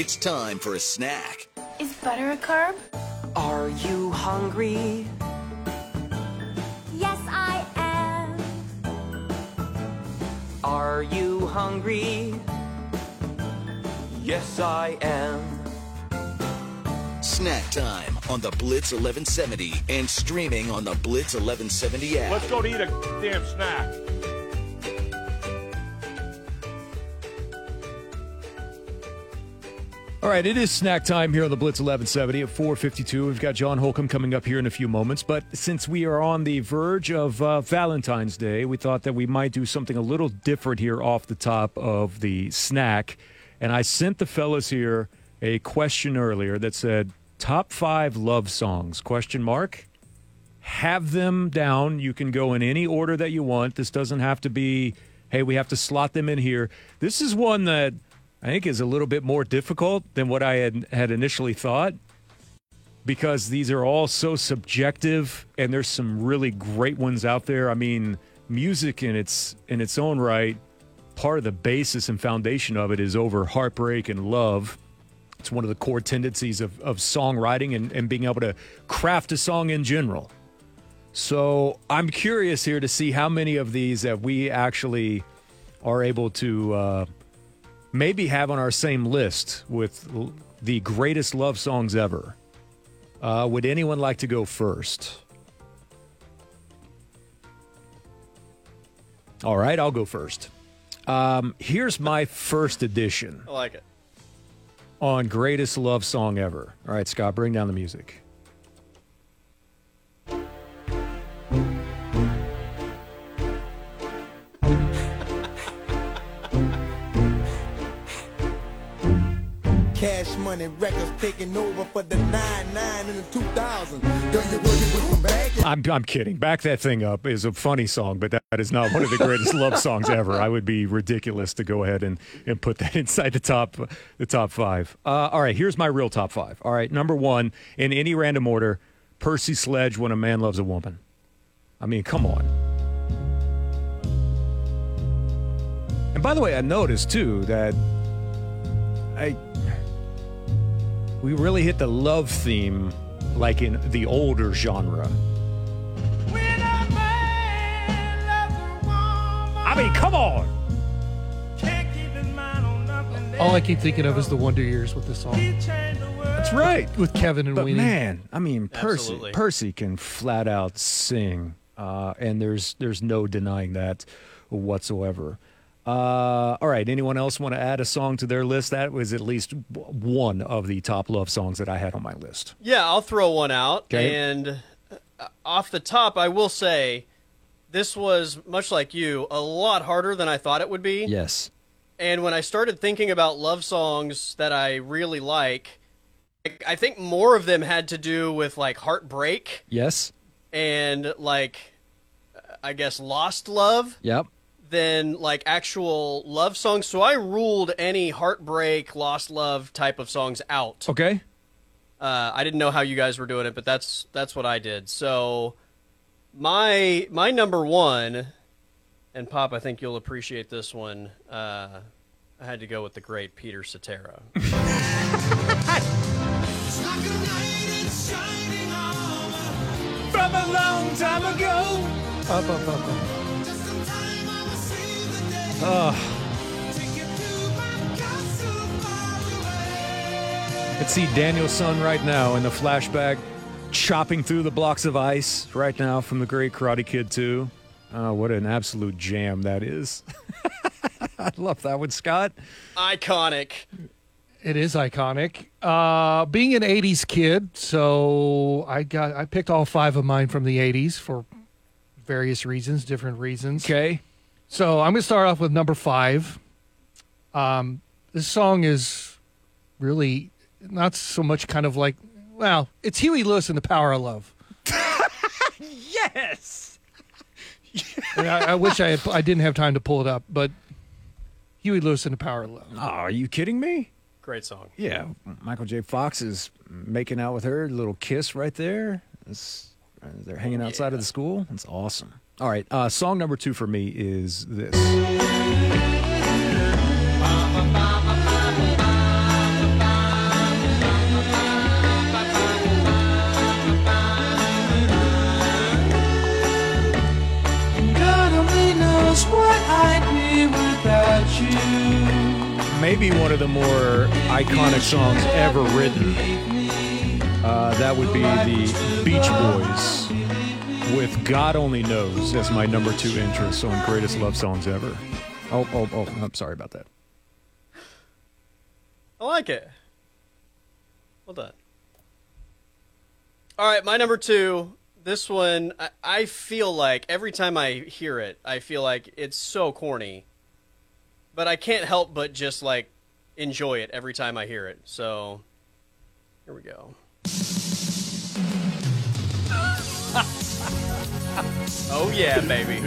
It's time for a snack. Is butter a carb? Are you hungry? Yes, I am. Are you hungry? Yes, I am. Snack time on the Blitz 1170 and streaming on the Blitz 1170 app. Let's go to eat a damn snack. All right, it is snack time here on the Blitz 1170 at 4:52. We've got John Holcomb coming up here in a few moments, but since we are on the verge of uh, Valentine's Day, we thought that we might do something a little different here off the top of the snack. And I sent the fellas here a question earlier that said top 5 love songs question mark. Have them down. You can go in any order that you want. This doesn't have to be hey, we have to slot them in here. This is one that I think is a little bit more difficult than what I had had initially thought because these are all so subjective and there's some really great ones out there. I mean, music in its in its own right, part of the basis and foundation of it is over heartbreak and love. It's one of the core tendencies of, of songwriting and, and being able to craft a song in general. So I'm curious here to see how many of these that we actually are able to uh, maybe have on our same list with l- the greatest love songs ever. Uh, would anyone like to go first? All right, I'll go first. Um, here's my first edition I like it. on greatest love song ever. All right, Scott, bring down the music. Records taking over for the 99 in the 2000. Girl, you working with some bag. I'm, I'm kidding. Back that thing up is a funny song, but that, that is not one of the greatest love songs ever. I would be ridiculous to go ahead and, and put that inside the top the top five. Uh, all right, here's my real top five. All right, number one in any random order, Percy Sledge, "When a Man Loves a Woman." I mean, come on. And by the way, I noticed too that I we really hit the love theme like in the older genre. I mean, come on. All I keep thinking of is the Wonder Years with this song That's right. with Kevin and But Weenie. man, I mean, Percy, Absolutely. Percy can flat out sing, uh, and there's there's no denying that whatsoever. Uh, all right, anyone else want to add a song to their list? That was at least one of the top love songs that I had on my list. Yeah, I'll throw one out. Okay. And uh, off the top, I will say this was much like you, a lot harder than I thought it would be. Yes. And when I started thinking about love songs that I really like, I- I think more of them had to do with like heartbreak Yes. and like I guess lost love Yep. Than like actual love songs. So I ruled any heartbreak, lost love type of songs out. Okay. Uh, I didn't know how you guys were doing it, but that's that's what I did. So my my number one, and Pop, I think you'll appreciate this one. Uh, I had to go with the great Peter Cetera. From a long time ago. Up, up, up, up. Could see Daniel-san right now in the flashback chopping through the blocks of ice right now from the great Karate Kid 2. Oh, what an absolute jam that is. I love that one, Scott. Iconic. It is iconic. Uh, being an '80s kid, so I got I picked all five of mine from the '80s for various reasons, different reasons. Okay. So I'm going to start off with number five. Um, this song is really not so much kind of like, well, it's Huey Lewis and the Power of Love. Yes. And I, I wish I had, I didn't have time to pull it up, but Huey Lewis and the Power of Love. Oh, are you kidding me? Great song. Yeah. Michael J. Fox is making out with her, little kiss right there. It's, uh, they're hanging outside of the school. It's awesome. All right. Uh, song number two for me is this. Maybe one of the more iconic songs ever written. Uh, that would be the Beach Boys with God Only Knows as my number two interest on greatest love songs ever. Oh, oh, oh, I'm sorry about that. I like it. Well done. All right, my number two. This one, I, I feel like every time I hear it, I feel like it's so corny. But I can't help but just like enjoy it every time I hear it. So here we go. Oh yeah, baby.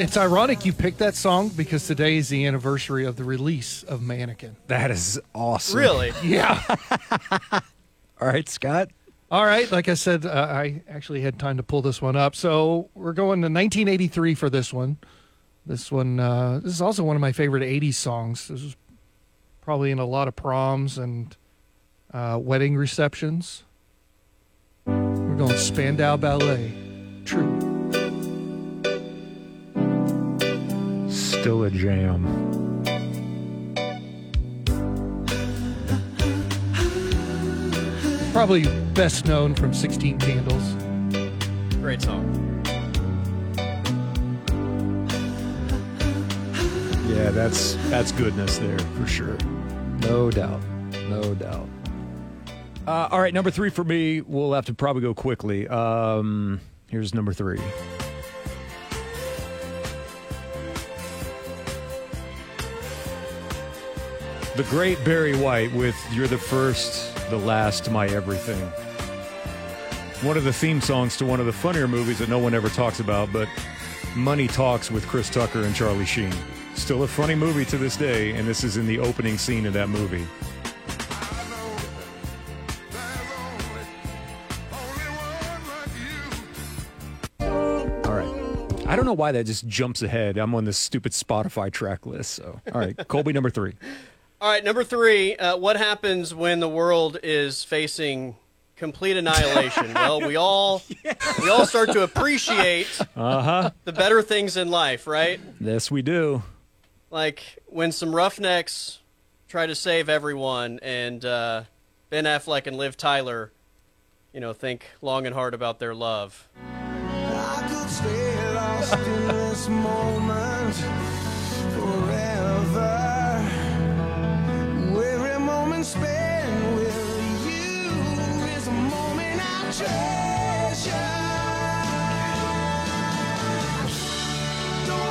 It's ironic you picked that song because today is the anniversary of the release of Mannequin. that is awesome. Really? Yeah. All right, Scott. All right. Like I said, uh, I actually had time to pull this one up. So we're going to 1983 for this one. This one, uh, this is also one of my favorite 80s songs. This is probably in a lot of proms and uh, wedding receptions. We're going Spandau Ballet. True. Still a jam. Probably best known from 16 Candles. Great song. Yeah, that's that's goodness there for sure. No doubt. No doubt. Uh, all right, number three for me. We'll have to probably go quickly. Um, here's number three. The great Barry White with You're the First, the Last, My Everything. One of the theme songs to one of the funnier movies that no one ever talks about, but Money Talks with Chris Tucker and Charlie Sheen. Still a funny movie to this day, and this is in the opening scene of that movie. I don't know why that just jumps ahead. I'm on this stupid Spotify track list. So, all right, Colby number three. All right, number three. Uh, what happens when the world is facing complete annihilation? well, we all we all start to appreciate Uh-huh. the better things in life, right? Yes, we do. Like when some roughnecks try to save everyone, and uh, Ben Affleck and Liv Tyler, you know, think long and hard about their love.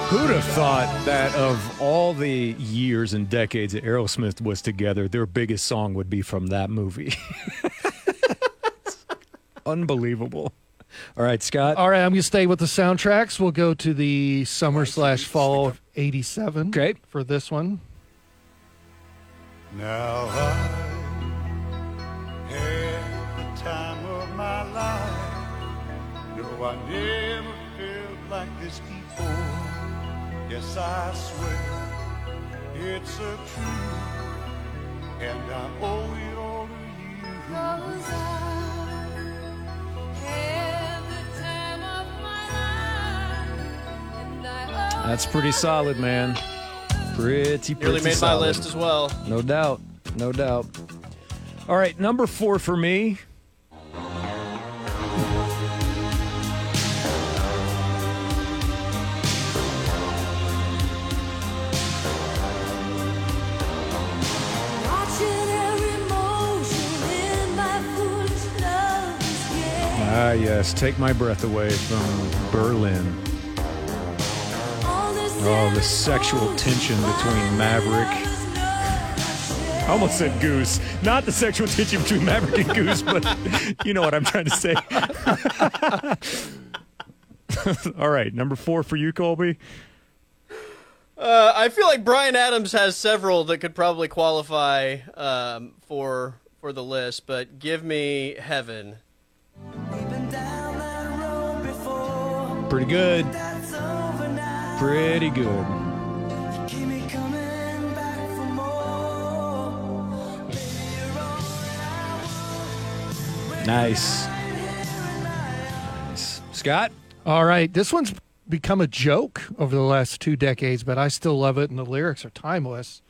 Who'd have thought that of all the years and decades that Aerosmith was together, their biggest song would be from that movie? Unbelievable. All right, Scott. All right, I'm going to stay with the soundtracks. We'll go to the summer slash fall of 87 Okay. for this one. Now I had the time of my life. No, I never felt like this before. Yes, I swear it's a truth, and I owe it all to you. That's pretty solid, man. Pretty, pretty Nearly made solid. my list as well. No doubt. No doubt. All right, number four for me. Ah, yes. Take my breath away from Berlin. Oh, the sexual tension between Maverick. I almost said Goose. Not the sexual tension between Maverick and Goose, but you know what I'm trying to say. All right, number four for you, Colby. Uh, I feel like Bryan Adams has several that could probably qualify um, for for the list, but give me Heaven. Pretty good. Pretty good. Nice. Nice. Scott? All right, this one's become a joke over the last two decades, but I still love it, and the lyrics are timeless.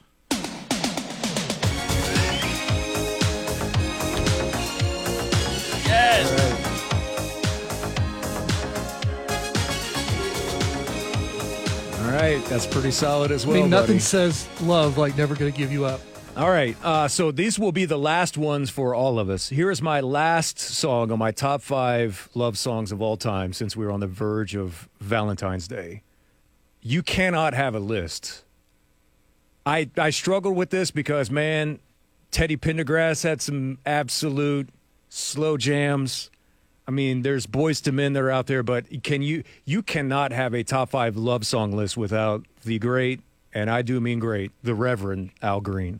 That's pretty solid as well. I mean, nothing buddy. says love like never gonna give you up. All right, uh, so these will be the last ones for all of us. Here is my last song on my top five love songs of all time since we were on the verge of Valentine's Day. You cannot have a list. I I struggled with this because man, Teddy Pendergrass had some absolute slow jams. I mean, there's Boyz II Men that are out there, but can you you cannot have a top five love song list without the great, and I do mean great, the Reverend Al Green.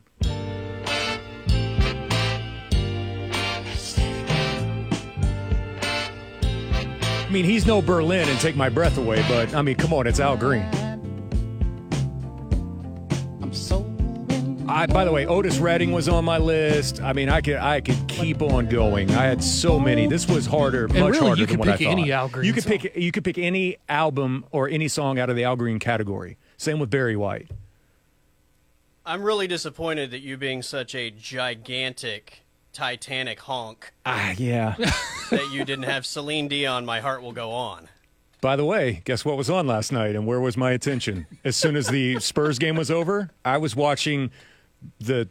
I mean, he's no Berlin and take my breath away, but I mean, come on, it's Al Green. I, by the way, Otis Redding was on my list. I mean, I could I could keep on going. I had so many. This was harder, much really, harder you than could what I pick thought. any Al Green You could song. pick you could pick any album or any song out of the Al Green category. Same with Barry White. I'm really disappointed that you being such a gigantic Titanic honk Ah, yeah. that you didn't have Celine Dion My Heart Will Go On. By the way, guess what was on last night and where was my attention? As soon as the Spurs game was over, I was watching the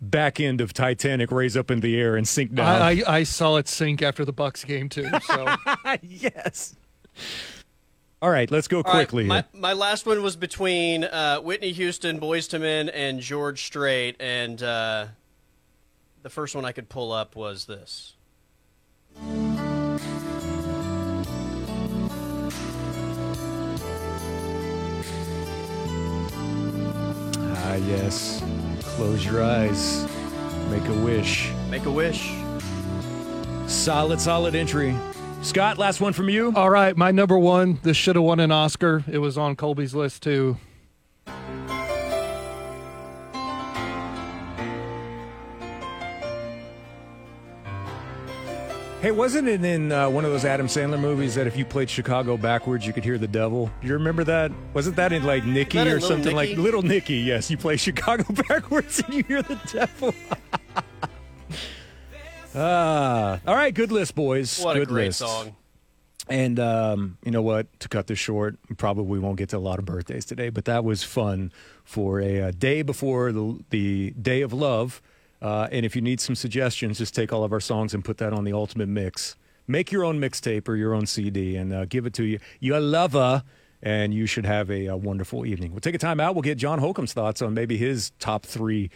back end of Titanic raise up in the air and sink down. I, I, I saw it sink after the Bucks game too. So yes. All right, let's go All right, quickly. my, my last one was between uh, Whitney Houston, Boyz II Men, and George Strait, and uh, the first one I could pull up was this. Ah, yes. Close your eyes. Make a wish. Make a wish. Solid, solid entry. Scott, last one from you. all right, my number one. This should have won an Oscar. It was on Colby's list too. Hey, wasn't it in uh, one of those Adam Sandler movies that if you played Chicago backwards, you could hear the devil? You remember that? Wasn't that in like Nicky or something like Little Nicky? Yes, you play Chicago backwards and you hear the devil. Ah, all right, good list, boys. What good a great list. song. And um, you know what? To cut this short, we probably won't get to a lot of birthdays today, but that was fun for a, uh day before the, the day of love. Uh, and if you need some suggestions, just take all of our songs and put that on the ultimate mix. Make your own mixtape or your own CD and uh, give it to you, your lover, and you should have a, uh wonderful evening. We'll take a time out. We'll get John Holcomb's thoughts on maybe his top three